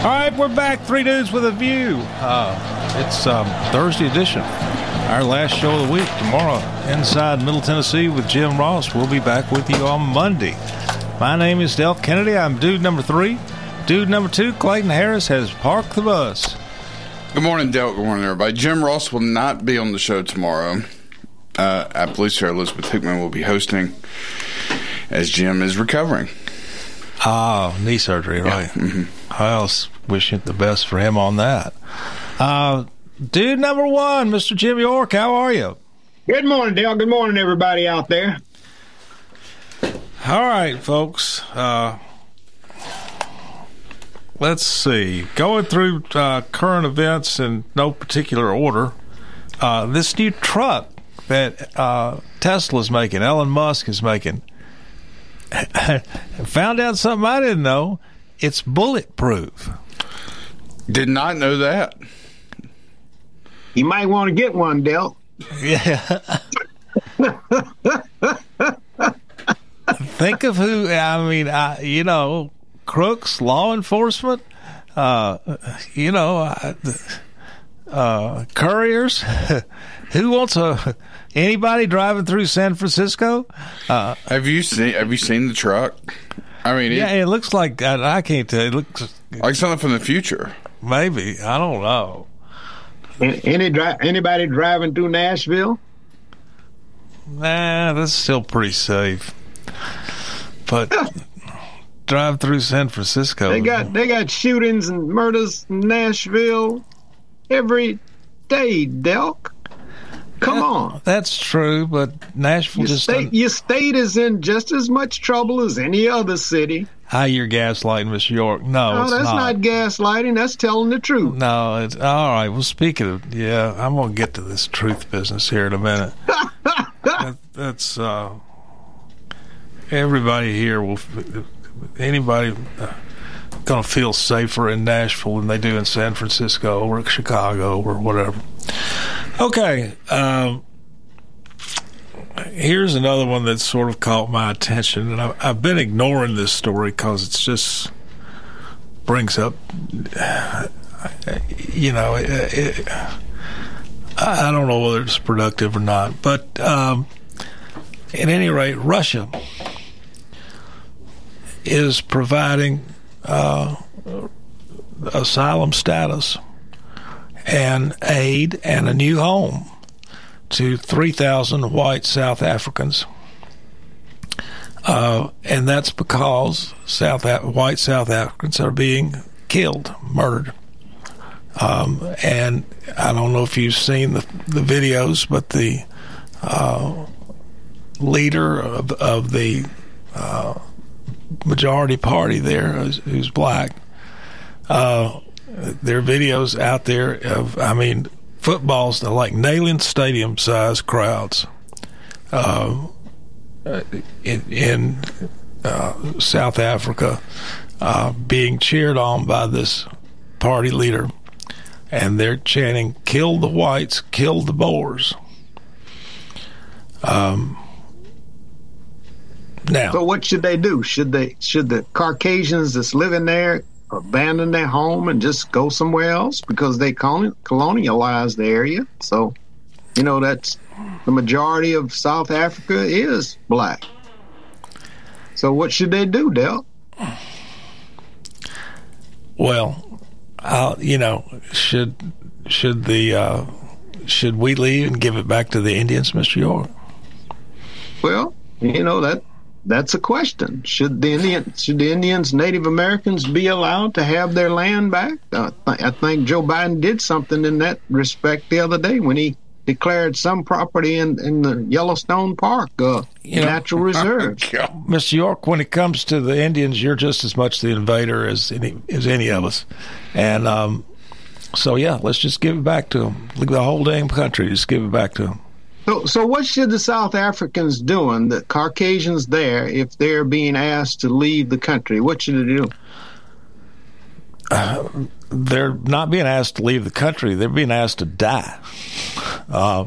All right, we're back. Three dudes with a view. Uh, it's um, Thursday edition, our last show of the week. Tomorrow, inside Middle Tennessee with Jim Ross. We'll be back with you on Monday. My name is Del Kennedy. I'm dude number three. Dude number two, Clayton Harris, has parked the bus. Good morning, Del. Good morning, everybody. Jim Ross will not be on the show tomorrow. Uh, Police Chair, Elizabeth Hickman will be hosting as Jim is recovering. Ah, knee surgery, right? mhm. I was wishing the best for him on that. Uh, dude number one, Mr. Jim York, how are you? Good morning, Dale. Good morning, everybody out there. All right, folks. Uh, let's see. Going through uh, current events in no particular order. Uh, this new truck that uh, Tesla's making, Elon Musk is making, found out something I didn't know. It's bulletproof. Did not know that. You might want to get one, Dale. Yeah. Think of who, I mean, I, you know, crooks, law enforcement, uh, you know, uh, uh, couriers. who wants a anybody driving through San Francisco? Uh, Have you seen Have you seen the truck? I mean, yeah, it looks like I, I can't tell. It looks like something from the future. maybe I don't know. Any, any dri- anybody driving through Nashville? Nah, that's still pretty safe. But drive through San Francisco. They got they got shootings and murders in Nashville every day, Delk. Come on. That's true, but Nashville Your just state, your state is in just as much trouble as any other city. How you're gaslighting, Mr. York? No, No, that's not. not. gaslighting. That's telling the truth. No, it's all right. Well, speaking of, yeah, I'm gonna get to this truth business here in a minute. that, that's uh, everybody here will. Anybody uh, gonna feel safer in Nashville than they do in San Francisco or Chicago or whatever. Okay. Um, here's another one that sort of caught my attention, and I, I've been ignoring this story because it's just brings up, you know, it, it, I I don't know whether it's productive or not, but um, at any rate, Russia is providing uh, asylum status and aid and a new home to 3,000 white South Africans. Uh, and that's because South white South Africans are being killed, murdered. Um, and I don't know if you've seen the, the videos, but the uh, leader of, of the uh, majority party there, who's, who's black, uh, there are videos out there of, I mean, footballs that like nailing Stadium size crowds uh, in, in uh, South Africa uh, being cheered on by this party leader. And they're chanting, kill the whites, kill the Boers. Um, now, So what should they do? Should they should the Caucasians that's living there abandon their home and just go somewhere else because they colon- colonialized the area? So, you know that's the majority of South Africa is black. So what should they do, Del? Well, uh, you know, should should the uh, should we leave and give it back to the Indians, Mister York? Well, you know that that's a question. Should the Indian should the Indians, Native Americans, be allowed to have their land back? Uh, I think Joe Biden did something in that respect the other day when he declared some property in, in the Yellowstone Park uh, You know- natural reserve. Mr. York, when it comes to the Indians, you're just as much the invader as any as any of us, and um, So yeah, let's just give it back to them. Look, the whole damn country, just give it back to them. So, so what should the South Africans doing, the Caucasians there, if they're being asked to leave the country? What should they do? Uh, they're not being asked to leave the country; they're being asked to die. Uh,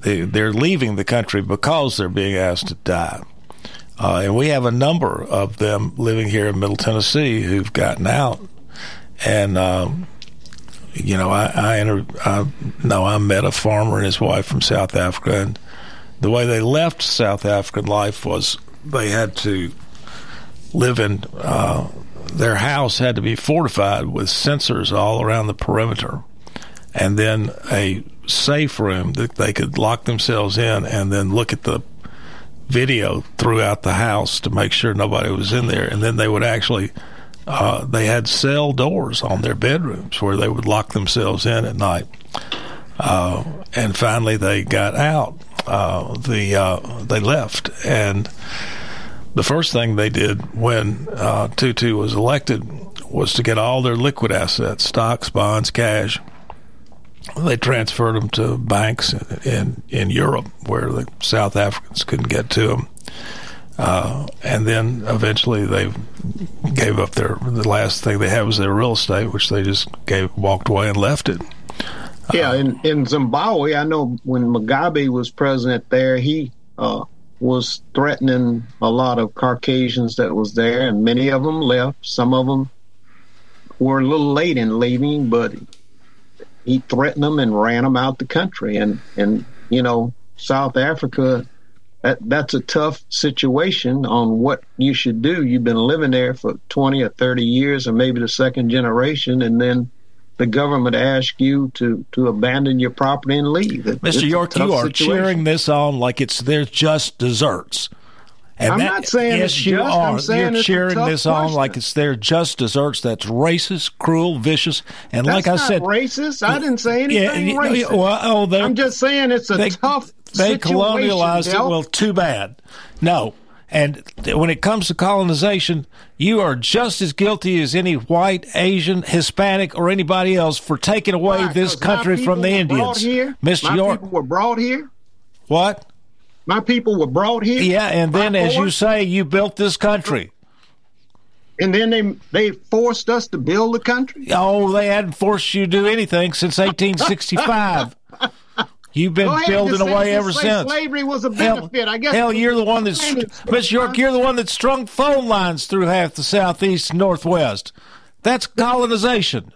they, they're leaving the country because they're being asked to die. Uh, and we have a number of them living here in Middle Tennessee who've gotten out. And, um, you know, I, I, I know I met a farmer and his wife from South Africa. And the way they left South African life was they had to live in, uh, their house had to be fortified with sensors all around the perimeter. And then a safe room that they could lock themselves in and then look at the video throughout the house to make sure nobody was in there. And then they would actually, uh, they had cell doors on their bedrooms where they would lock themselves in at night. Uh, and finally, they got out. Uh, the uh, they left, and the first thing they did when uh, Tutu was elected was to get all their liquid assets, stocks, bonds, cash, they transferred them to banks in in Europe where the South Africans couldn't get to them. Uh, and then eventually they gave up their the last thing they had was their real estate, which they just gave walked away and left it. Yeah, in in Zimbabwe, I know when Mugabe was president there, he uh, was threatening a lot of Caucasians that was there, and many of them left. Some of them were a little late in leaving, but he threatened them and ran them out the country. And and you know, South Africa, that that's a tough situation on what you should do. You've been living there for twenty or thirty years, or maybe the second generation, and then the government asks you to to abandon your property and leave. It, Mr. York, you are situation. cheering this on like it's they're just desserts. And I'm that, not saying yes, you just, are. You're cheering this question. on like it's their just desserts. That's racist, cruel, vicious, and That's like I said, racist. I didn't say anything yeah, racist. Well, oh, I'm just saying it's a they, tough. They colonialized Del. it. Well, too bad. No, and when it comes to colonization, you are just as guilty as any white, Asian, Hispanic, or anybody else for taking away Why? this country from the Indians. Here, Mr. My York, people were brought here. What? My people were brought here. Yeah, and then, as you say, you built this country. And then they they forced us to build the country. Oh, they hadn't forced you to do anything since 1865. You've been building away ever since. Slavery was a benefit. Hell, I guess. Hell, you're the one that's Miss York. You're the one that strung phone lines through half the southeast and northwest. That's colonization.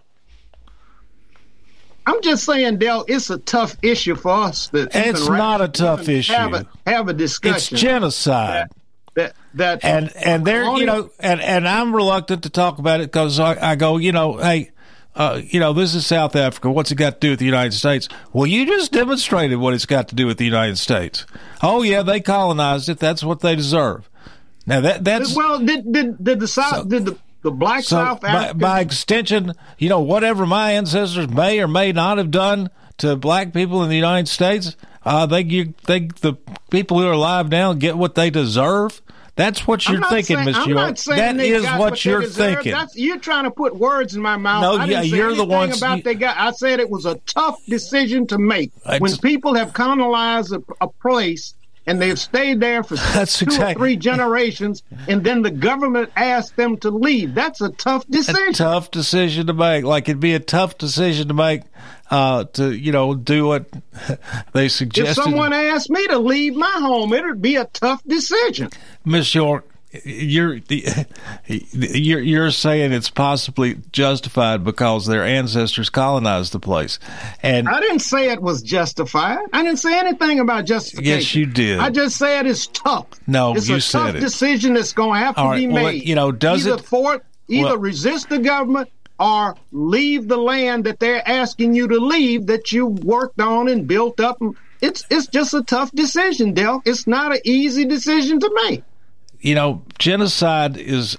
I'm just saying, Del, it's a tough issue for us. That it's not a tough issue. Have a, have a discussion. It's genocide. That, that, that and and there, you know, and and I'm reluctant to talk about it because I, I go, you know, hey, uh, you know, this is South Africa. What's it got to do with the United States? Well, you just demonstrated what it's got to do with the United States. Oh yeah, they colonized it. That's what they deserve. Now that that's well. Did did, did the South so, did the the black so South African. By, by, extension, you know, whatever my ancestors may or may not have done to black people in the United States, uh, they, you, they, the people who are alive now get what they deserve. That's what you're thinking, Miss York. That is what, what you're thinking. That's, you're trying to put words in my mouth. No, I yeah, you're the one about you, they got. I said it was a tough decision to make when people have colonized a, a place and they've stayed there for That's two exactly. or three generations, and then the government asked them to leave. That's a tough decision. A tough decision to make. Like it'd be a tough decision to make uh, to you know do what they suggested. If someone asked me to leave my home, it'd be a tough decision. Miss York, you're you're you're saying it's possibly justified because their ancestors colonized the place, and I didn't say it was justified. I didn't say anything about justification. Yes, you did. I just said it's tough. No, you said it's you a said tough it. decision that's going to have to right, be well, made. you know, does either it for either well, resist the government or leave the land that they're asking you to leave that you worked on and built up. It's it's just a tough decision, Del. It's not an easy decision to make you know, genocide is,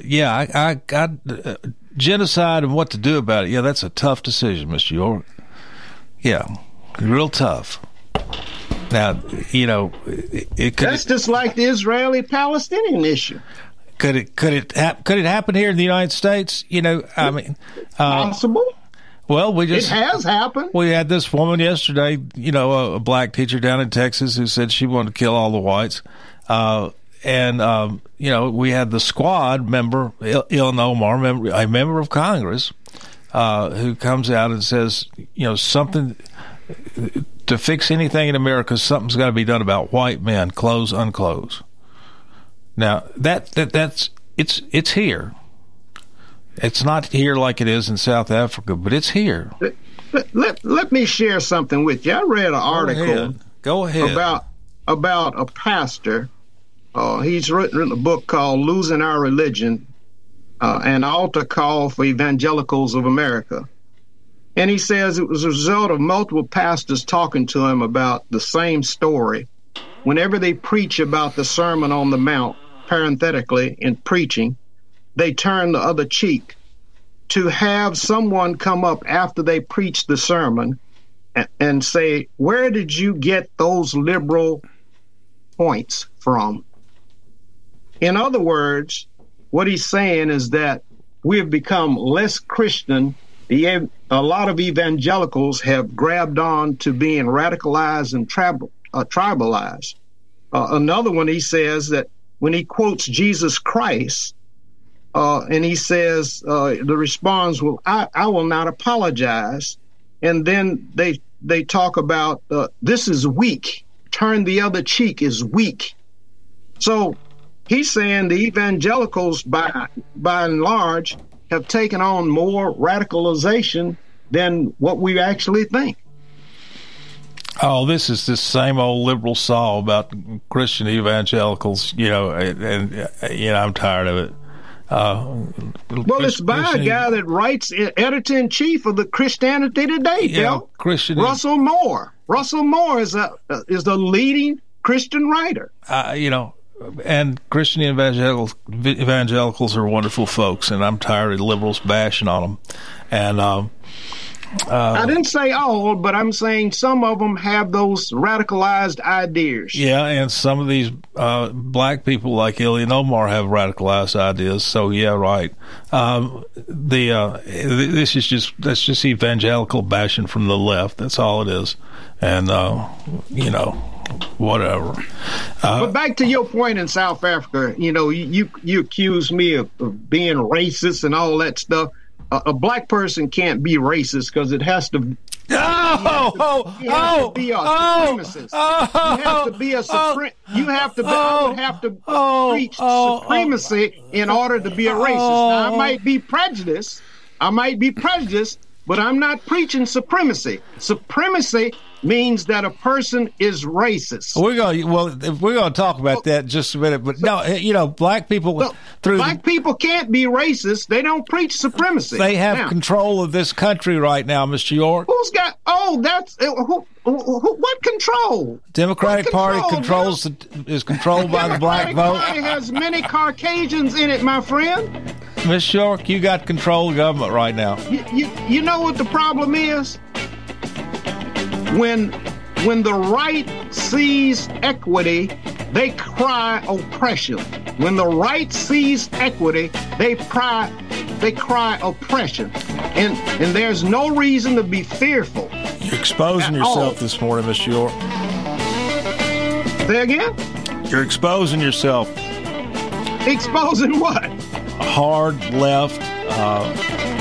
yeah, I, I, I uh, genocide and what to do about it. Yeah, that's a tough decision, Mr. York. Yeah, real tough. Now, you know, it, it could. That's just like the Israeli-Palestinian issue. Could it? Could it? Could it happen here in the United States? You know, I mean, uh, possible. Well, we just it has happened. We had this woman yesterday, you know, a, a, black teacher down in Texas who said she wanted to kill all the whites. Uh, and, um, you know, we had the squad member, Il- Ilhan Omar, member, a member of Congress, uh, who comes out and says, you know, something to fix anything in America, something's got to be done about white men, close, unclose. Now that that that's it's it's here. It's not here like it is in South Africa, but it's here. Let, let, let me share something with you. I read an article ahead, Go ahead. about about a pastor. Uh, he's written a book called "Losing Our Religion," uh, an altar call for evangelicals of America. And he says it was a result of multiple pastors talking to him about the same story. Whenever they preach about the Sermon on the Mount, parenthetically, in preaching, they turn the other cheek. To have someone come up after they preach the sermon and, and say, Where did you get those liberal points from? In other words, what he's saying is that we have become less Christian. A lot of evangelicals have grabbed on to being radicalized and tribal, uh, tribalized. Uh, another one, he says that when he quotes Jesus Christ, uh, and he says uh, the response "Well, I, I, will not apologize and then they they talk about uh, this is weak turn the other cheek is weak so he's saying the evangelicals by by and large have taken on more radicalization than what we actually think Oh, this is the same old liberal saw about Christian evangelicals, you know, and, and you know, I'm tired of it. Uh, well, it's by a guy that writes editor in chief of the Christianity Today, yeah, Christian Russell Moore. Russell Moore is a is the leading Christian writer. Uh, you know, and Christian evangelicals evangelicals are wonderful folks, and I'm tired of liberals bashing on them. And um, uh, I didn't say all, but I'm saying some of them have those radicalized ideas. Yeah, and some of these uh, black people like Ilhan Omar have radicalized ideas. So yeah, right. Um, the uh, this is just that's just evangelical bashing from the left. That's all it is, and uh, you know whatever. Uh, but back to your point in South Africa, you know, you you accuse me of, of being racist and all that stuff a, a black person can't be racist because it has to. Oh, oh, oh, be a supremacist. Oh, you have to be a supreme. You have to. Be, I would have to oh, preach oh, supremacy in order to be a racist. Now, I might be prejudiced. I might be prejudiced, but I'm not preaching supremacy. Supremacy means that a person is racist. We're going well. We're going to talk about that just a minute, but no, you know, black people well, through black the, people can't be racist. They don't preach supremacy. They have now, control of this country right now, Mr. York. Who's got? Oh, that's uh, who, who, who, what control? Democratic what Party controls the, is controlled by the black vote. Party has many Caucasians in it, my friend. Miss York, you got control of government right now. You, you, you know what the problem is? When when the right sees equity, they cry oppression. When the right sees equity, they cry they cry oppression. And and there's no reason to be fearful. You're exposing yourself all. this morning, Mr. York. Say again? You're exposing yourself. Exposing what? Hard left. Uh,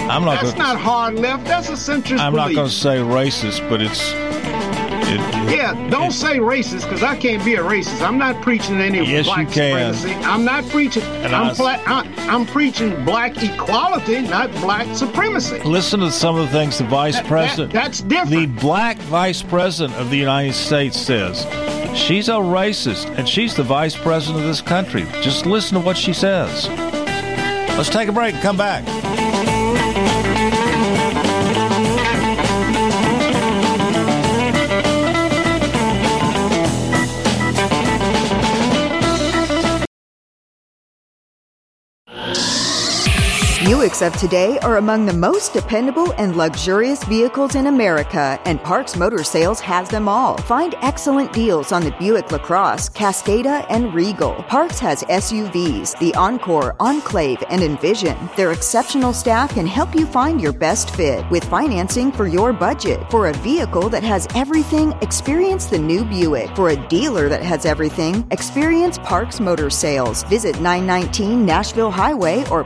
I'm not. That's gonna, not hard left. That's a centrist. I'm belief. not going to say racist, but it's it, yeah, don't it, say racist because I can't be a racist. I'm not preaching any yes, black you can. supremacy. I'm not preaching. And I'm, pla- I'm preaching black equality, not black supremacy. Listen to some of the things the vice that, president. That, that's different. The black vice president of the United States says. She's a racist, and she's the vice president of this country. Just listen to what she says. Let's take a break come back. Buicks of today are among the most dependable and luxurious vehicles in America, and Parks Motor Sales has them all. Find excellent deals on the Buick LaCrosse, Cascada, and Regal. Parks has SUVs, the Encore, Enclave, and Envision. Their exceptional staff can help you find your best fit with financing for your budget. For a vehicle that has everything, experience the new Buick. For a dealer that has everything, experience Parks Motor Sales. Visit 919 Nashville Highway or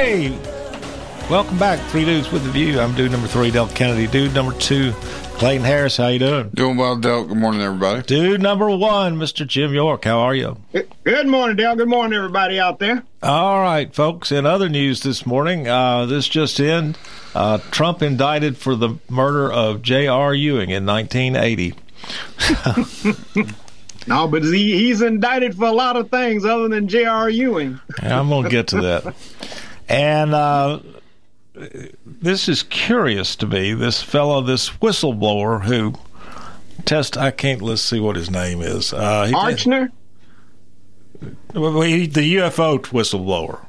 Okay. Welcome back, Three Dudes with the View. I'm dude number three, Del Kennedy. Dude number two, Clayton Harris. How you doing? Doing well, Del. Good morning, everybody. Dude number one, Mr. Jim York. How are you? Good morning, Dale. Good morning, everybody out there. All right, folks. In other news this morning, uh, this just in: uh, Trump indicted for the murder of J.R. Ewing in 1980. No, but he, he's indicted for a lot of things other than J.R. Ewing. I'm going to get to that. And uh, this is curious to me. This fellow, this whistleblower who test, I can't, let's see what his name is. Uh, he, Archner? Well, he- the UFO whistleblower.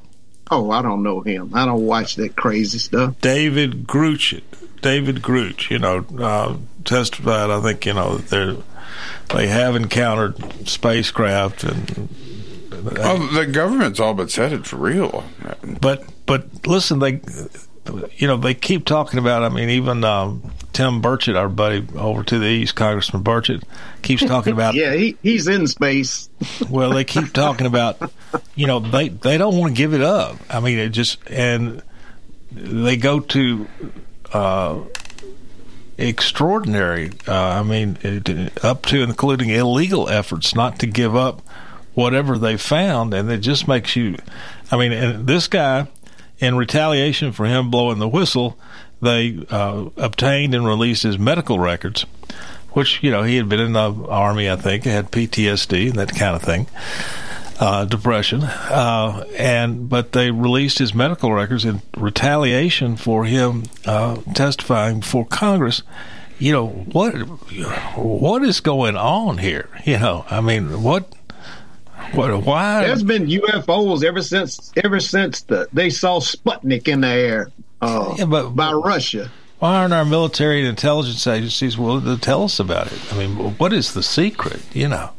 Oh, I don't know him. I don't watch that crazy stuff. David Grusch, David Grusch, you know, uh, testified. I think you know they they have encountered spacecraft, and Oh, the government's all but said it for real. but but listen, they you know they keep talking about. I mean, even um, Tim Burchett, our buddy over to the east, Congressman Burchett, keeps talking about. yeah, he, he's in space. well, they keep talking about, you know, they they don't want to give it up. I mean, it just and they go to uh, extraordinary. Uh, I mean, it, up to including illegal efforts not to give up whatever they found, and it just makes you. I mean, and this guy, in retaliation for him blowing the whistle, they uh, obtained and released his medical records, which you know he had been in the army, I think, had PTSD and that kind of thing. Uh, depression, uh, and but they released his medical records in retaliation for him uh, testifying before Congress. You know what? What is going on here? You know, I mean, what? What? Why? There's been UFOs ever since ever since the they saw Sputnik in the air uh, Yeah, but- by Russia. Why aren't our military and intelligence agencies willing to tell us about it? I mean, what is the secret? You know.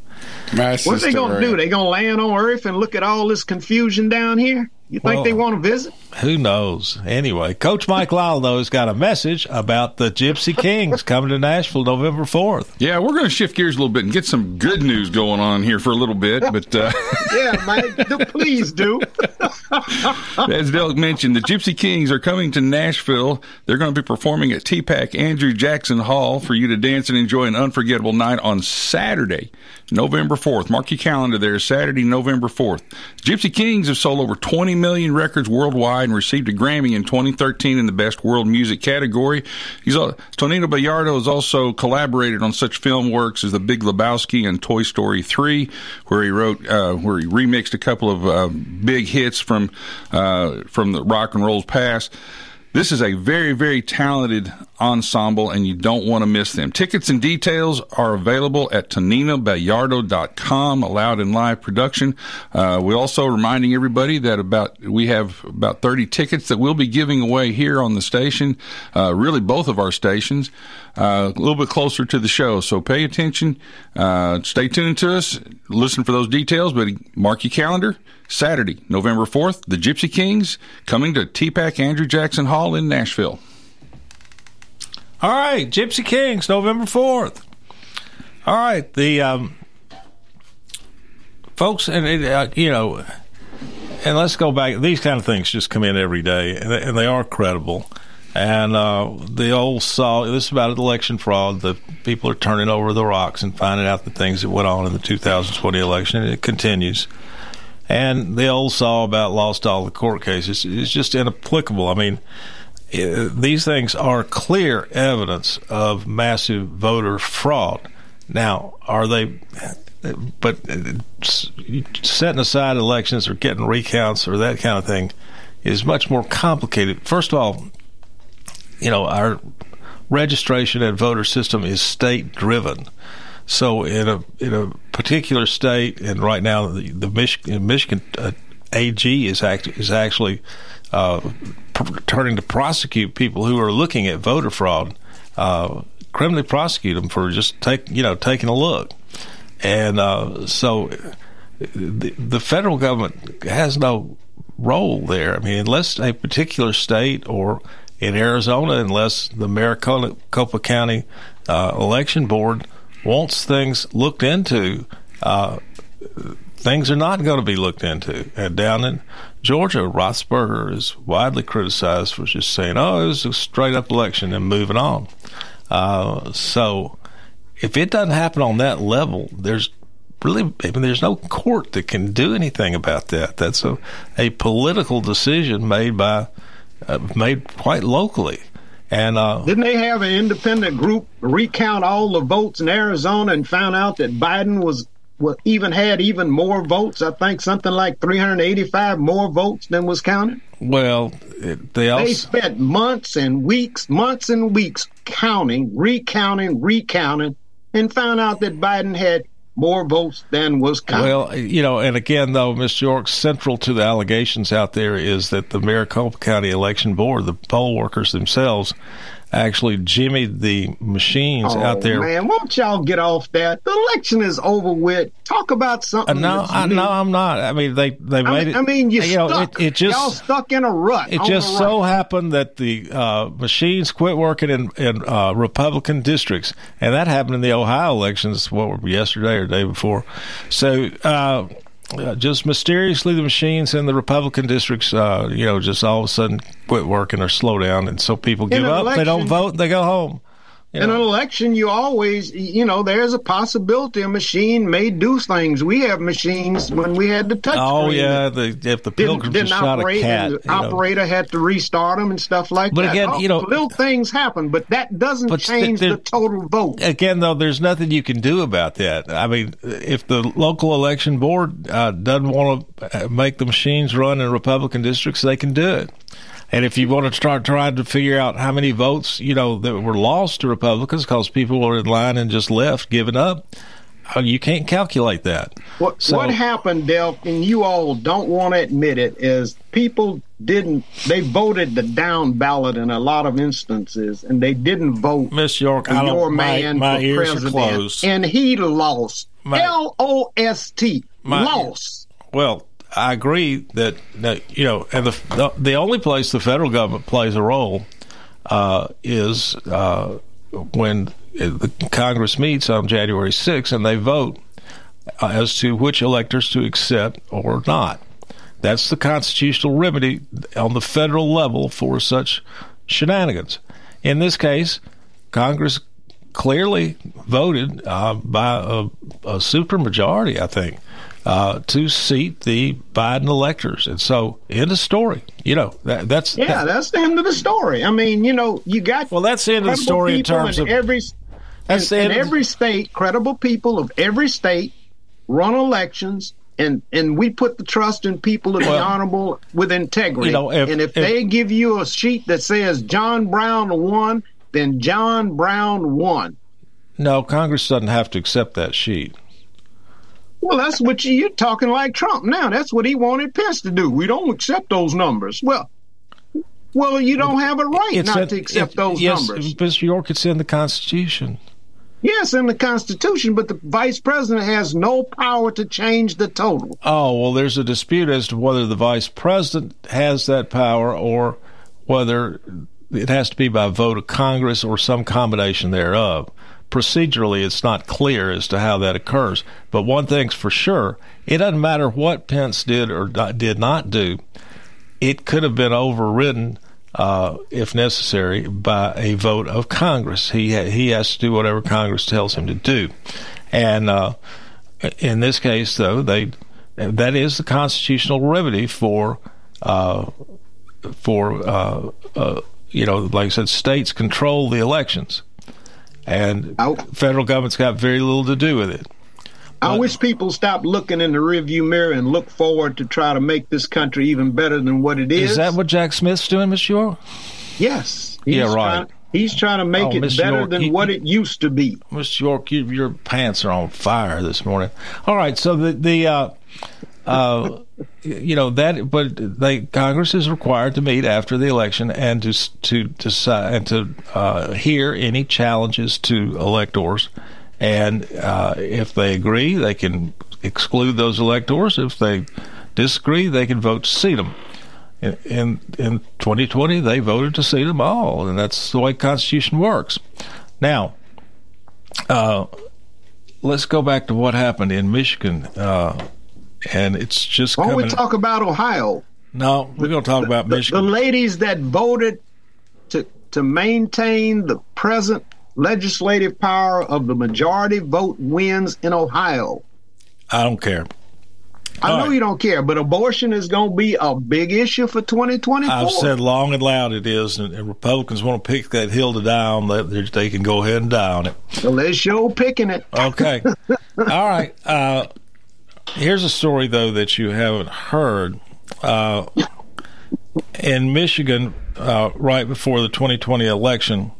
Mass What's they gonna do? They gonna land on Earth and look at all this confusion down here? You think Well- they want to visit? Who knows? Anyway, Coach Mike Lyle, though, has got a message about the Gipsy Kings coming to Nashville November 4th. Yeah, we're going to shift gears a little bit and get some good news going on here for a little bit. But uh, yeah, man, do- please do. as Del mentioned, the Gipsy Kings are coming to Nashville. They're going to be performing at TPAC Andrew Jackson Hall for you to dance and enjoy an unforgettable night on Saturday, November 4th. Mark your calendar there, Saturday, November 4th. Gipsy Kings have sold over 20 million records worldwide and received a Grammy in 2013 in the Best World Music category. He's Tonino Baliardo has also collaborated on such film works as The Big Lebowski and Toy Story 3, where he wrote, uh, where he remixed a couple of uh, big hits from uh, from the rock and roll's past. This is a very, very talented ensemble, and you don't want to miss them. Tickets and details are available at ToninoBaliardo.com, allowed in live production. Uh, we're also reminding everybody that about we have about 30 tickets that we'll be giving away here on the station, uh, really both of our stations, uh, a little bit closer to the show. So pay attention, uh, stay tuned to us, listen for those details, but mark your calendar. Saturday, November 4th, the Gipsy Kings coming to TPAC Andrew Jackson Hall in Nashville. All right, Gipsy Kings, November 4th. All right, the um, folks, and uh, you know, and let's go back. These kind of things just come in every day, and they, and they are credible. And uh, the old saw this is about election fraud. The people are turning over the rocks and finding out the things that went on in the 2020 election, and it continues. And the old saw about lost all the court cases is just inapplicable. I mean, these things are clear evidence of massive voter fraud. Now, are they? But uh, setting aside elections or getting recounts or that kind of thing is much more complicated. First of all, you know, our registration and voter system is state driven. So in a in a particular state, and right now the, the Michigan, Michigan uh, AG is act, is actually uh, turning to prosecute people who are looking at voter fraud, uh, criminally prosecute them for just take you know taking a look, and uh, so the, the federal government has no role there. I mean, unless a particular state or in Arizona, unless the Maricopa County uh, Election Board wants things looked into, uh, things are not going to be looked into. And down in Georgia, Raffensperger is widely criticized for just saying, "Oh, it was a straight up election," and moving on. Uh, so, if it doesn't happen on that level, there's really, I mean, there's no court that can do anything about that. That's a, a political decision made by, uh, made quite locally. And uh, didn't they have an independent group recount all the votes in Arizona and found out that Biden was, was even had even more votes? I think something like 385 more votes than was counted. Well, it, they also they spent months and weeks, months and weeks counting, recounting, recounting, and found out that Biden had more votes than was counted. Well, you know, and again, though, Miss York, central to the allegations out there is that the Maricopa County Election Board, the poll workers themselves, actually jimmied the machines oh, out there. Man, won't y'all get off that? The election is over with. Talk about something. Uh, no, I, no, I'm not. I mean, they they I made mean, it. I mean, you, you know, it, it, just y'all stuck in a rut. It just so happened that the uh, machines quit working in, in uh, Republican districts, and that happened in the Ohio elections. What were yesterday or day before? So. Uh, just mysteriously, the machines in the Republican districts, uh, you know, just all of a sudden quit working or slow down, and so people give up. election, they don't vote. They go home. Know. In an election, you always, you know, there's a possibility a machine may do things. We have machines when we had the touch. Oh yeah, the, if the pilgrims didn't, didn't shot operate, a cat, the operator know. had to restart them and stuff like but that. But again, oh, you know, little things happen, but that doesn't but change there, the total vote. Again, though, there's nothing you can do about that. I mean, if the local election board uh, doesn't want to make the machines run in Republican districts, they can do it. And if you want to start trying to figure out how many votes, you know, that were lost to Republicans because people were in line and just left, giving up, uh, you can't calculate that. What, so, what happened, Del, and you all don't want to admit it, is people didn't, they voted the down ballot in a lot of instances, and they didn't vote Miss York, for your man my, my for ears president. are closed. And he lost. L O S T. Lost. Well, I agree that, that you know, and the, the, the only place the federal government plays a role uh, is uh, when the Congress meets on January 6th and they vote uh, as to which electors to accept or not. That's the constitutional remedy on the federal level for such shenanigans. In this case, Congress clearly voted uh, by a, a supermajority, I think, uh, to seat the Biden electors. And so, end of story. You know, that, that's. Yeah, that, that's the end of the story. I mean, you know, you got. Well, that's the end of the story in terms in of. Every, that's in, the in every state, credible people of every state run elections. And, and we put the trust in people to be Well, honorable with integrity. you know, if- and if, if- they give you a sheet that says John Brown won, then John Brown won. No, Congress doesn't have to accept that sheet. Well, that's what you, you're talking like Trump now. That's what he wanted Pence to do. We don't accept those numbers. Well, well, you don't have a right It's not to accept it- those yes, numbers. Mr. York, it's in the Constitution. Yes, in the Constitution, but the vice president has no power to change the total. Oh, well, there's a dispute as to whether the vice president has that power or whether it has to be by vote of Congress or some combination thereof. Procedurally, it's not clear as to how that occurs. But one thing's for sure it doesn't matter what Pence did or did not do, it could have been overridden. Uh, if necessary, by a vote of Congress, he ha- he has to do whatever Congress tells him to do, and uh, in this case, though, they that is the constitutional remedy for uh, for uh, uh, you know, like I said, states control the elections, and federal government's got very little to do with it. I wish people stop looking in the rearview mirror and look forward to try to make this country even better than what it is. Is that what Jack Smith's doing, Miss York? Yes. Yeah, right. Trying, he's trying to make Oh, it Miss better York, than you- what it used to be. Mr. York, you, your pants are on fire this morning. All right, so the the uh, uh, you know that, but they Congress is required to meet after the election and to to decide and to uh, hear any challenges to electors, and uh, if they agree, they can exclude those electors. If they disagree, they can vote to seat them. In, in in 2020, they voted to seat them all, and that's the way Constitution works. Now, uh, let's go back to what happened in Michigan, uh, and it's just Why don't we talk about Ohio? no, we're going to talk about The Michigan. The ladies that voted to to maintain the present legislative power of the majority vote wins in Ohio. I don't care. I know you don't care, but abortion is going to be a big issue for 2024. I've said long and loud it is, and, and Republicans want to pick that hill to die on. They, they can go ahead and die on it. Well, they're picking it. Okay. All right. Uh, here's a story, though, that you haven't heard. Uh, in Michigan, uh, right before the 2020 election,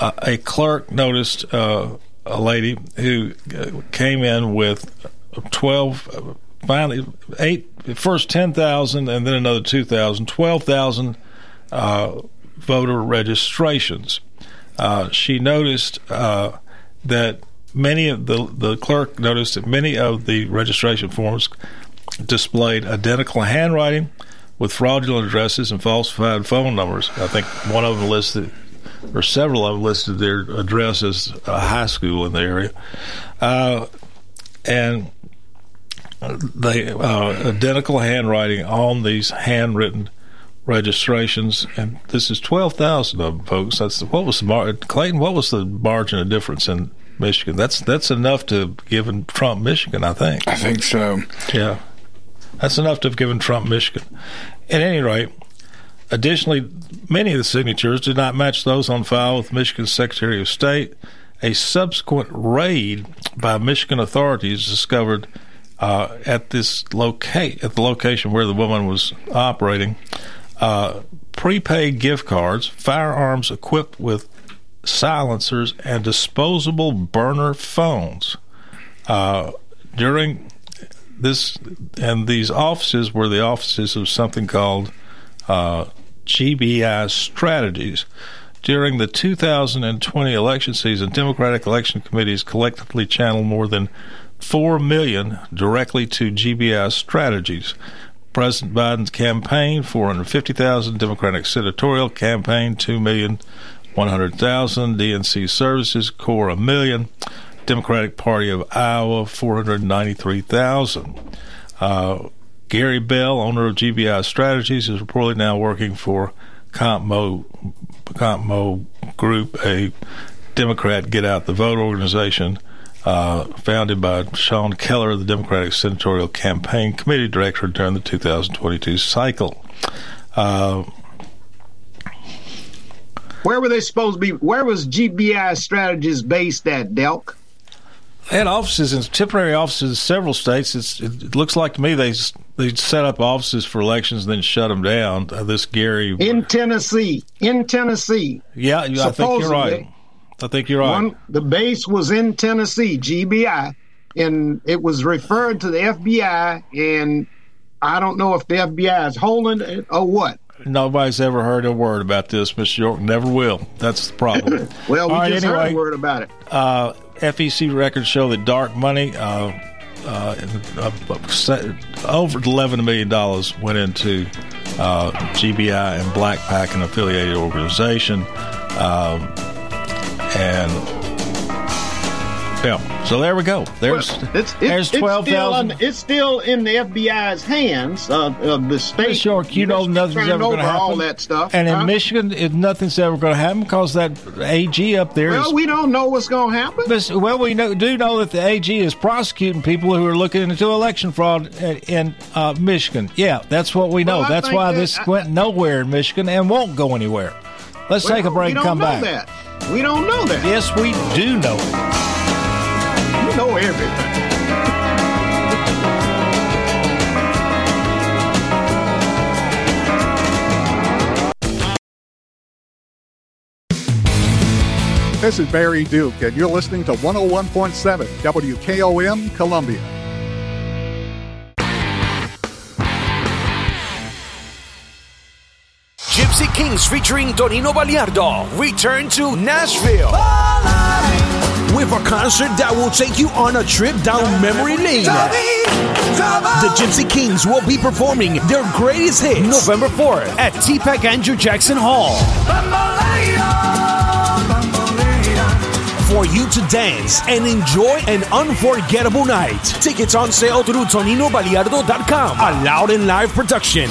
uh, a clerk noticed uh, a lady who uh, came in with 12, uh, finally, eight, first 10,000 and then another 2,000, 12,000 uh, voter registrations. She noticed that many of the the clerk noticed that many of the registration forms displayed identical handwriting with fraudulent addresses and falsified phone numbers. I think one of them listed, or several of them listed their address as a high school in the area, uh, and they uh, identical handwriting on these handwritten registrations, and this is twelve thousand of them, folks. That's what was the Clayton? What was the margin of difference in Michigan? That's that's enough to give given Trump Michigan, I think. I think so. Yeah, that's enough to have given Trump Michigan. At any rate, additionally, many of the signatures did not match those on file with Michigan's Secretary of State. A subsequent raid by Michigan authorities discovered uh, at this locate at the location where the woman was operating uh, prepaid gift cards, firearms equipped with silencers, and disposable burner phones. Uh, during this, and these offices were the offices of something called uh, GBI Strategies. During the 2020 election season, Democratic election committees collectively channeled more than four million directly to GBI strategies. President Biden's campaign, four hundred fifty thousand. Democratic senatorial campaign, two million one hundred thousand. DNC services Corps a million. Democratic Party of Iowa, four hundred ninety-three thousand. Uh, Gary Bell, owner of GBI Strategies, is reportedly now working for CompMo, CompMo Group, a Democrat get out the vote organization uh, founded by Sean Keller, the Democratic Senatorial Campaign Committee Director during the 2022 cycle. Uh, Where were they supposed to be? Where was GBI Strategies based at, Delk? They had offices in temporary offices in several states. It's, it looks like to me they they set up offices for elections and then shut them down. Uh, this Gary, In Tennessee. In Tennessee. yeah, I think you're right. I think you're right. One, the base was in Tennessee, GBI, and it was referred to the FBI. And I don't know if the FBI is holding it or what. Nobody's ever heard a word about this, Mr. York. Never will. That's the problem. Well, we All right, just anyway. heard a word about it. Uh, FEC records show that dark money, uh, uh, uh, over eleven million dollars went into uh, GBI and BlackPAC, an affiliated organization, um, and yeah. So there we go. There's It's, it's, there's twelve still It's still in the FBI's hands. Uh, uh, the state. Miss York, you know nothing's ever going to happen. all that stuff. And in? Michigan, if nothing's ever going to happen because that AG up there. well, we don't know what's going to happen. Well, we know, do know that the AG is prosecuting people who are looking into election fraud in, uh, Michigan. Yeah, that's what we know. Well, that's why that- this I- went nowhere in Michigan and won't go anywhere. Let's Well, take a break we and don't come know back. That. We don't know that. Yes, we do know it know everything. This is Barry Duke, and you're listening to 101.7 WKOM Columbia. Gipsy Kings featuring Tonino Baliardo return to Nashville with a concert that will take you on a trip down memory lane. The Gipsy Kings will be performing their greatest hits November 4th at TPAC Andrew Jackson Hall. For you to dance and enjoy an unforgettable night. Tickets on sale through ToninoBaliardo.com. A loud and live production.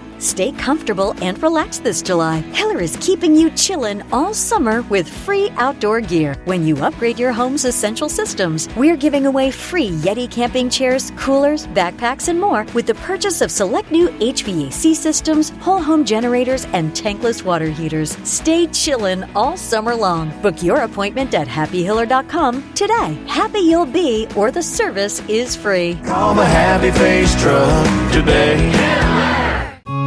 Stay comfortable and relax this July. Hiller is keeping you chillin' all summer with free outdoor gear. When you upgrade your home's essential systems, we're giving away free Yeti camping chairs, coolers, backpacks, and more with the purchase of select new HVAC systems, whole home generators, and tankless water heaters. Stay chillin' all summer long. Book your appointment at happyhiller.com today. Happy you'll be, or the service is free. Call the Happy Face Truck today.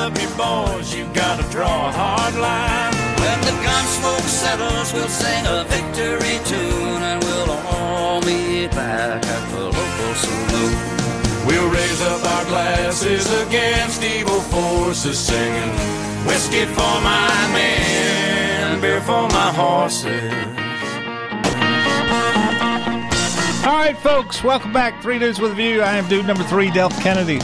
Up your boys, you gotta draw a hard line. When the gun smoke settles, we'll sing a victory tune and we'll all meet back at the local saloon. We'll raise up our glasses against evil forces, singing whiskey for my men, beer for my horses. All right, folks, welcome back. Three Dudes with a View. I am dude number three, Delk Kennedy.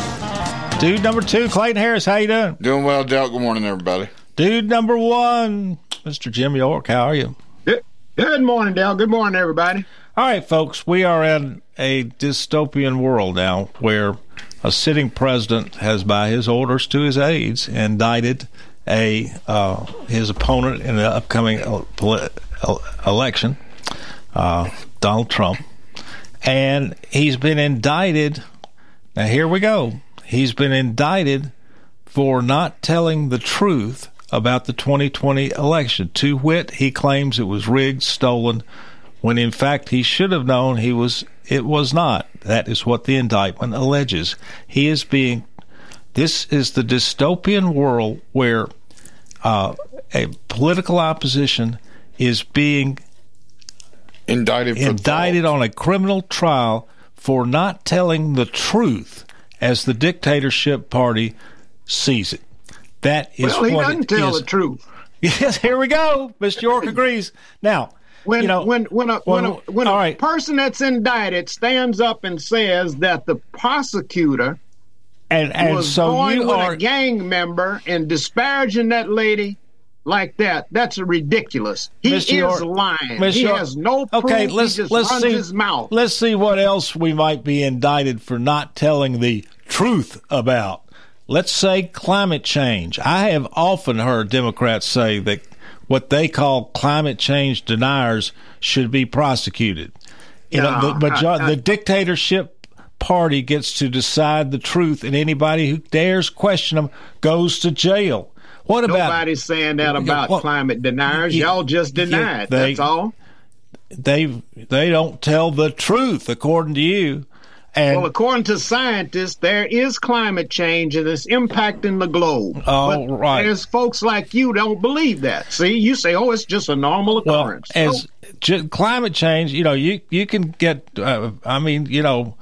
Dude number two, Clayton Harris. How you doing? Doing well, Delk. Good morning, everybody. Dude number one, Mr. Jim York. How are you? Good morning, Dale. Good morning, everybody. All right, folks, we are in a dystopian world now where a sitting president has, by his orders to his aides, indicted a uh, his opponent in the upcoming el- poli- el- election, uh, Donald Trump, and he's been indicted. Now here we go. He's been indicted for not telling the truth about the 2020 election. To wit, he claims it was rigged, stolen, when in fact he should have known he was it was not. That is what the indictment alleges. He is being this is the dystopian world where uh, a political opposition is being indicted for indicted on a criminal trial for not telling the truth as the dictatorship party sees it. That is well, he what doesn't tell is. the truth. Yes, here we go. Mr. York agrees. Now, When you know, when when a when, a, when- a right. person that's indicted stands up and says that the prosecutor and and was so going you with are a gang member and disparaging that lady like that, that's ridiculous. He Mr. is York- lying. Mr. he York- has no proof. Okay, let's he just let's runs see. his mouth. Let's see what else we might be indicted for not telling the truth about. Let's say climate change. I have often heard Democrats say that what they call climate change deniers should be prosecuted. You know, No, the, but I- I- the dictatorship party gets to decide the truth, and anybody who dares question them goes to jail. What about Nobody's saying that about Well, climate deniers. yeah, Y'all just deny yeah, it. they- That's all. they they don't tell the truth according to you and well, according to scientists, there is climate change and it's impacting the globe. Oh, but right. There's folks like you don't believe that. See, you say, "Oh, it's just a normal well occurrence." as ju- climate change you know you you can get uh, i mean you know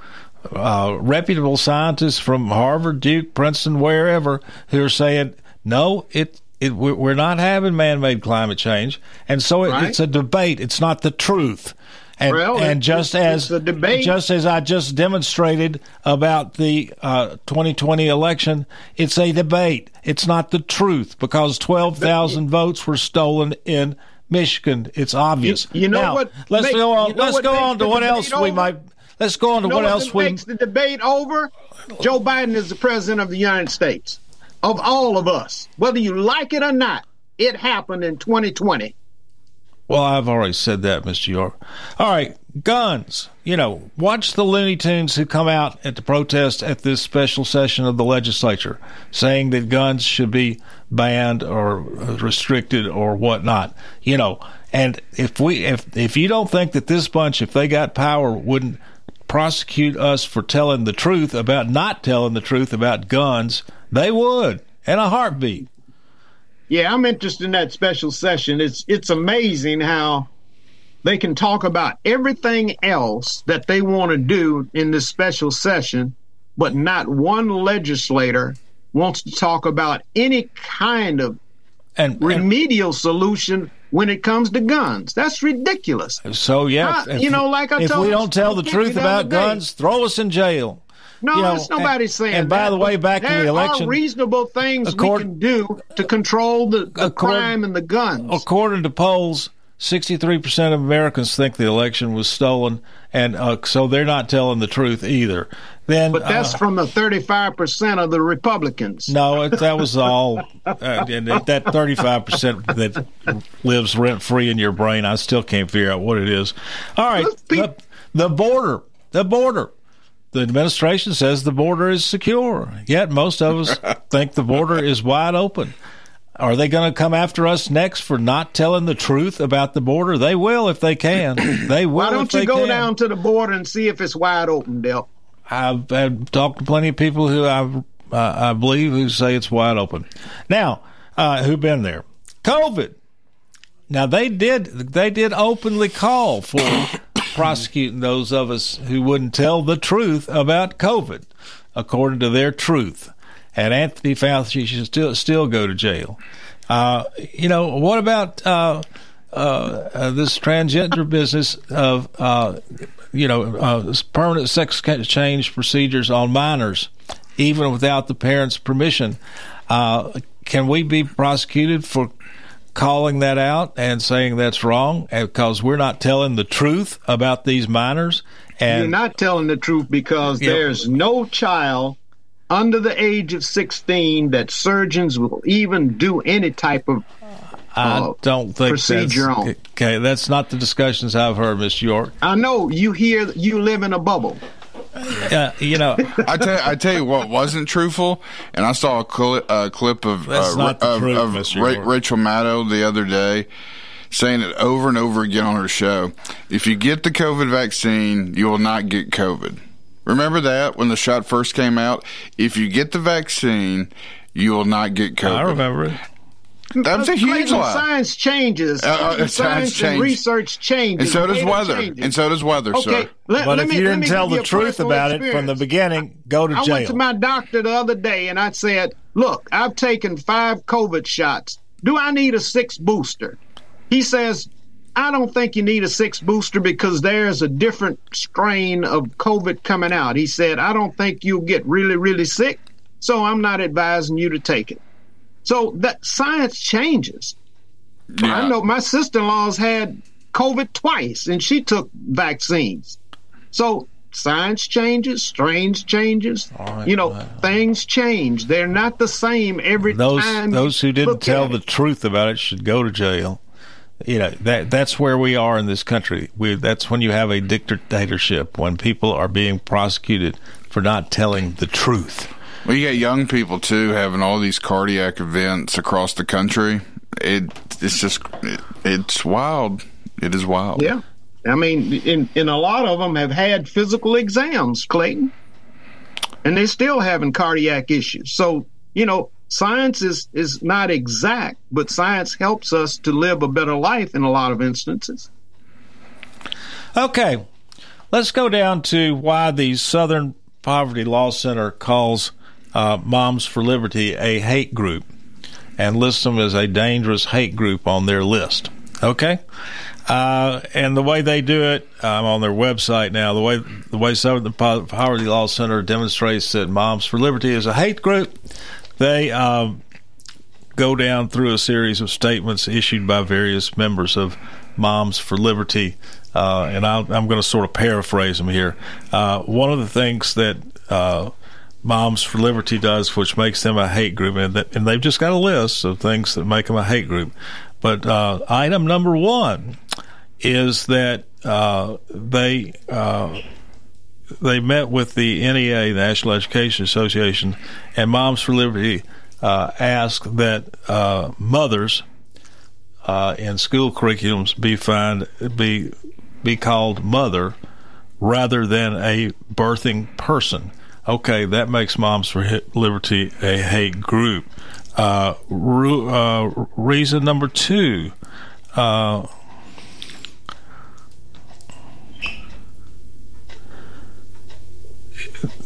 uh, reputable scientists from harvard duke princeton wherever who are saying no it it, we're not having man-made climate change, and so it, Right. it's a debate. It's not the truth. And, Well, and just it's- as it's a debate. just as I just demonstrated about the uh, 2020 election, it's a debate. It's not the truth because 12,000 votes were stolen in Michigan. It's obvious. You- you know Now, what Let's make- go on. you know let's go on to what else we might. Let's go on to You know what what else we. makes the debate over? Joe Biden is the president of the United States, of all of us, whether you like it or not. It happened in 2020. Well, I've already said that, Mr. York. All right, guns. You know, watch the Looney Tunes who come out at the protest at this special session of the legislature saying that guns should be banned or restricted or whatnot. You know, and if we if if you don't think that this bunch, if they got power, wouldn't prosecute us for telling the truth about not telling the truth about guns, they would in a heartbeat. Yeah, I'm interested in that special session. It's it's amazing how they can talk about everything else that they want to do in this special session, but not one legislator wants to talk about any kind of and, remedial solution when it comes to guns. That's ridiculous. So yeah, How- you know, like I if told we don't tell the truth about day. guns, throw us in jail. No, You know, it's nobody and- saying and by that, the way, back in the there election- reasonable things we can do to control the, the crime and the guns. According to polls, sixty-three percent of Americans think the election was stolen, and uh, so they're not telling the truth either. Then, But that's uh, from the 35% of the Republicans. no, it, that was all. Uh, and that thirty-five percent that lives rent-free in your brain, I still can't figure out what it is. All right, the, the border, the border. The administration says the border is secure. Yet most of us think the border is wide open. Are they going to come after us next for not telling the truth about the border? They will if they can. They will. Why don't you go can. down to the border and see if it's wide open, Del? I've, I've talked to plenty of people who I uh, I believe who say it's wide open. Now, uh, who've been there? COVID. Now they did they did openly call for prosecuting those of us who wouldn't tell the truth about COVID, according to their truth. And Anthony Fauci should still still go to jail. Uh, you know what about uh, uh, uh, this transgender business of uh, you know uh, permanent sex change procedures on minors, even without the parents' permission? Uh, can we be prosecuted for calling that out and saying that's wrong because we're not telling the truth about these minors? And You're not telling the truth because Yeah. there's no child under the age of 16 that surgeons will even do any type of I uh, don't think procedure on. Okay, that's not the discussions I've heard, Miss York. I know you hear you live in a bubble. Uh, you know, I tell I tell you what wasn't truthful, and I saw a cli- uh, clip of uh, of, truth, of Ra- Rachel Maddow the other day, saying it over and over again on her show. If you get the COVID vaccine, you will not get COVID. Remember that when the shot first came out. If you get the vaccine, you will not get COVID. I remember it. That was a huge Clayton, lie. Science changes. Uh, uh, science, science and changes. research changes. And so does Data weather. changes. And so does weather, Okay, sir. let- but let if me- you didn't tell the truth personal about it from the beginning, go to jail. I went to my doctor the other day and I said, Look, I've taken five COVID shots. Do I need a sixth booster? He says, I don't think you need a sixth booster because there's a different strain of COVID coming out. He said, I don't think you'll get really, really sick, so I'm not advising you to take it. So that science changes. I know my sister in law's had COVID twice and she took vaccines. So science changes, strains changes. you know, things change. They're not the same every those time. those who didn't tell the it. truth about it should go to jail. You know that that's where we are in this country. We, that's when you have a dictatorship when people are being prosecuted for not telling the truth. Well, you got young people too having all these cardiac events across the country. It it's just it, it's wild. It is wild. Yeah. I mean, in, in a lot of them have had physical exams, Clayton, and they're still having cardiac issues. So, you know, science is, is not exact, but science helps us to live a better life in a lot of instances. Okay, let's go down to why the Southern Poverty Law Center calls uh, Moms for Liberty a hate group and lists them as a dangerous hate group on their list. Okay, uh, and the way they do it, I'm on their website now. The way the way Po- Poverty Law Center demonstrates that Moms for Liberty is a hate group, they um, go down through a series of statements issued by various members of Moms for Liberty, uh, and I'll, I'm going to sort of paraphrase them here. Uh, one of the things that uh, Moms for Liberty does, which makes them a hate group, and, that, and they've just got a list of things that make them a hate group. But uh, item number one is that uh, they uh, they met with the NEA, the National Education Association, and Moms for Liberty uh, asked that uh, mothers uh, in school curriculums be find be be called mother rather than a birthing person. Okay, that makes Moms for Liberty a hate group. Uh, uh, reason number two. Uh,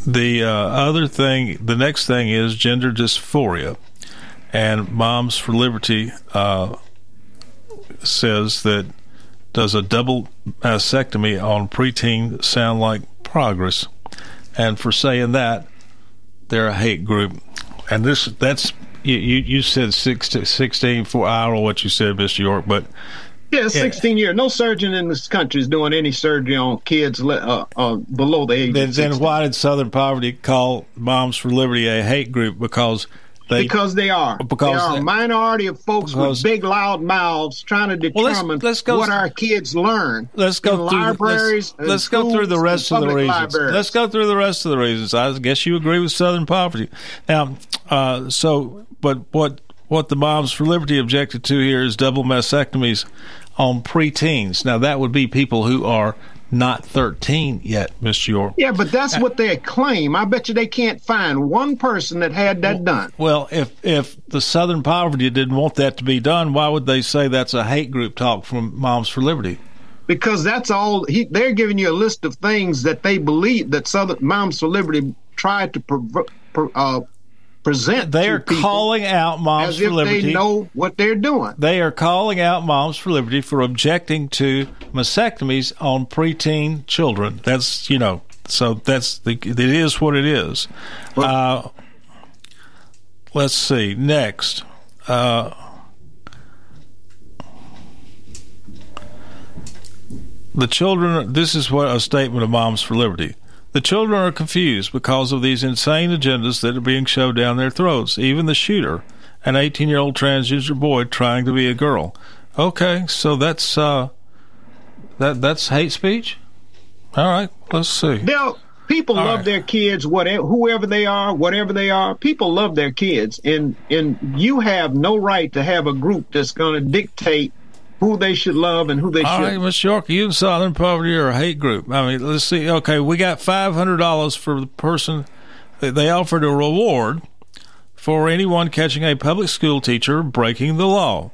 the uh, other thing, the next thing is gender dysphoria, and Moms for Liberty uh, says that does a double mastectomy on preteen sound like progress, and for saying that, they're a hate group, and this that's you you, said six to sixteen for I don't know what you said, Mister York, but Yeah, 16 years. No surgeon in this country is doing any surgery on kids uh, uh, below the age Then, of then 16. why did Southern Poverty call Moms for Liberty a hate group? Because They, because they are. Because there are a minority of folks because- with big, loud mouths trying to Well, let's- determine let's go- what our kids learn. Let's go in through. libraries. let's let's go through the rest of the reasons. Let's go through the rest of the reasons. I guess you agree with Southern poverty. Now, uh, so, but what what the Moms for Liberty objected to here is double mastectomies on preteens. Now, that would be people who are not 13 yet, Mr. York. Yeah, but that's what they claim. I bet you they can't find one person that had that done. Well, if if the Southern Poverty didn't want that to be done, why would they say that's a hate group talk from Moms for Liberty? because that's all he, they're giving you a list of things that they believe that Southern Moms for Liberty tried to prov- pro- uh, present. They are calling out Moms as for if Liberty. they know what they're doing. They are calling out Moms for Liberty for objecting to mastectomies on preteen children. That's you know, so that's the it is what it is. Uh, let's see next. Uh, the children. This is what a statement of Moms for Liberty. The children are confused because of these insane agendas that are being shoved down their throats. Even the shooter, an 18 year old transgender boy trying to be a girl. Okay, so that's uh, that that's hate speech. All right, let's see. They'll, people All love right. their kids, whatever, whoever they are, whatever they are. People love their kids, and and you have no right to have a group that's going to dictate who they should love and who they All right. Miss York, you and Southern Poverty are a hate group. I mean, let's see. Okay, we got five hundred dollars for the person. They they offered a reward for anyone catching a public school teacher breaking the law.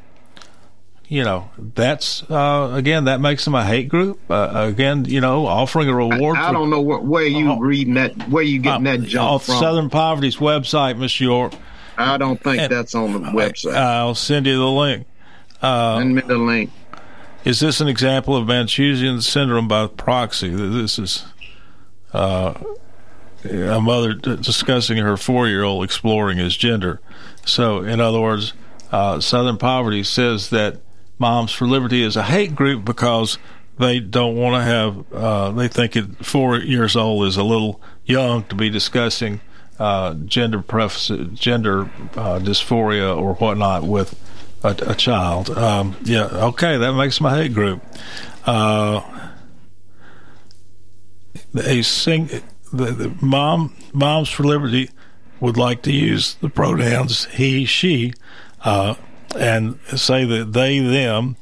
You know, that's uh, again that makes them a hate group. Uh, again, you know, offering a reward. I for, don't know what, where you reading that, where you getting that jump off from. Southern Poverty's website, Miss York. I don't think And- that's on the website. I'll send you the link. Uh, me the link. Is this an example of Munchausen syndrome by proxy? This is uh, a mother discussing her four-year-old exploring his gender. So, in other words, uh, Southern Poverty says that Moms for Liberty is a hate group because they don't want to have. Uh, they think it four years old is a little young to be discussing uh, gender preference, gender uh, dysphoria or whatnot with a, a child. Um, yeah, okay, that makes my hate group. Uh, a sing the, the mom moms for liberty would like to use the pronouns he she uh, and say that they them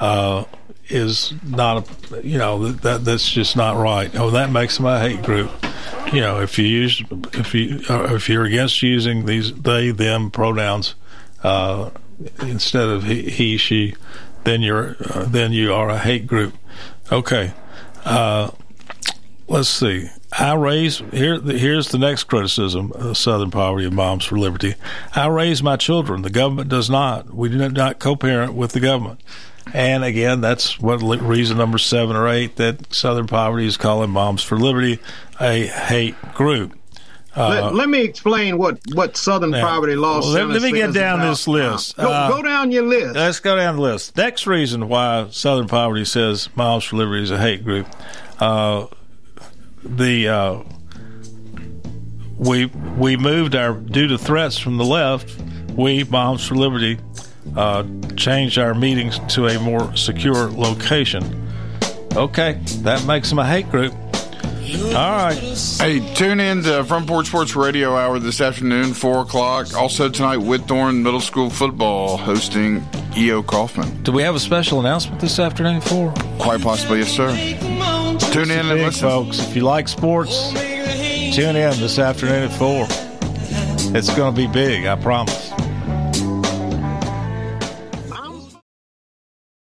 uh, is not a you know that, that that's just not right oh that makes my hate group you know if you use if you uh, if you're against using these they them pronouns uh, instead of he, he she then you're uh, then you are a hate group okay uh, let's see. I raise here. Here's the next criticism of Southern Poverty and Moms for Liberty. I raise my children. The government does not. We do not co-parent with the government. And again, that's what reason number seven or eight that Southern Poverty is calling Moms for Liberty a hate group. Uh, let, let me explain what, what Southern now, Poverty Law well, let, Center let me get down about- this list. Go, Uh, go down your list. Let's go down the list. Next reason why Southern Poverty says Moms for Liberty is a hate group. Uh, the uh, we we moved our due to threats from the left. We Moms for Liberty uh, changed our meetings to a more secure location. Okay, that makes them a hate group. All right. Hey, tune in to Front Porch Sports Radio Hour this afternoon, 4 o'clock. Also tonight, Whitthorne Middle School Football hosting E.O. Coffman. Do we have a special announcement this afternoon for? Quite possibly, yes, sir. Tune in and listen. folks. If you like sports, tune in this afternoon at 4. It's going to be big, I promise.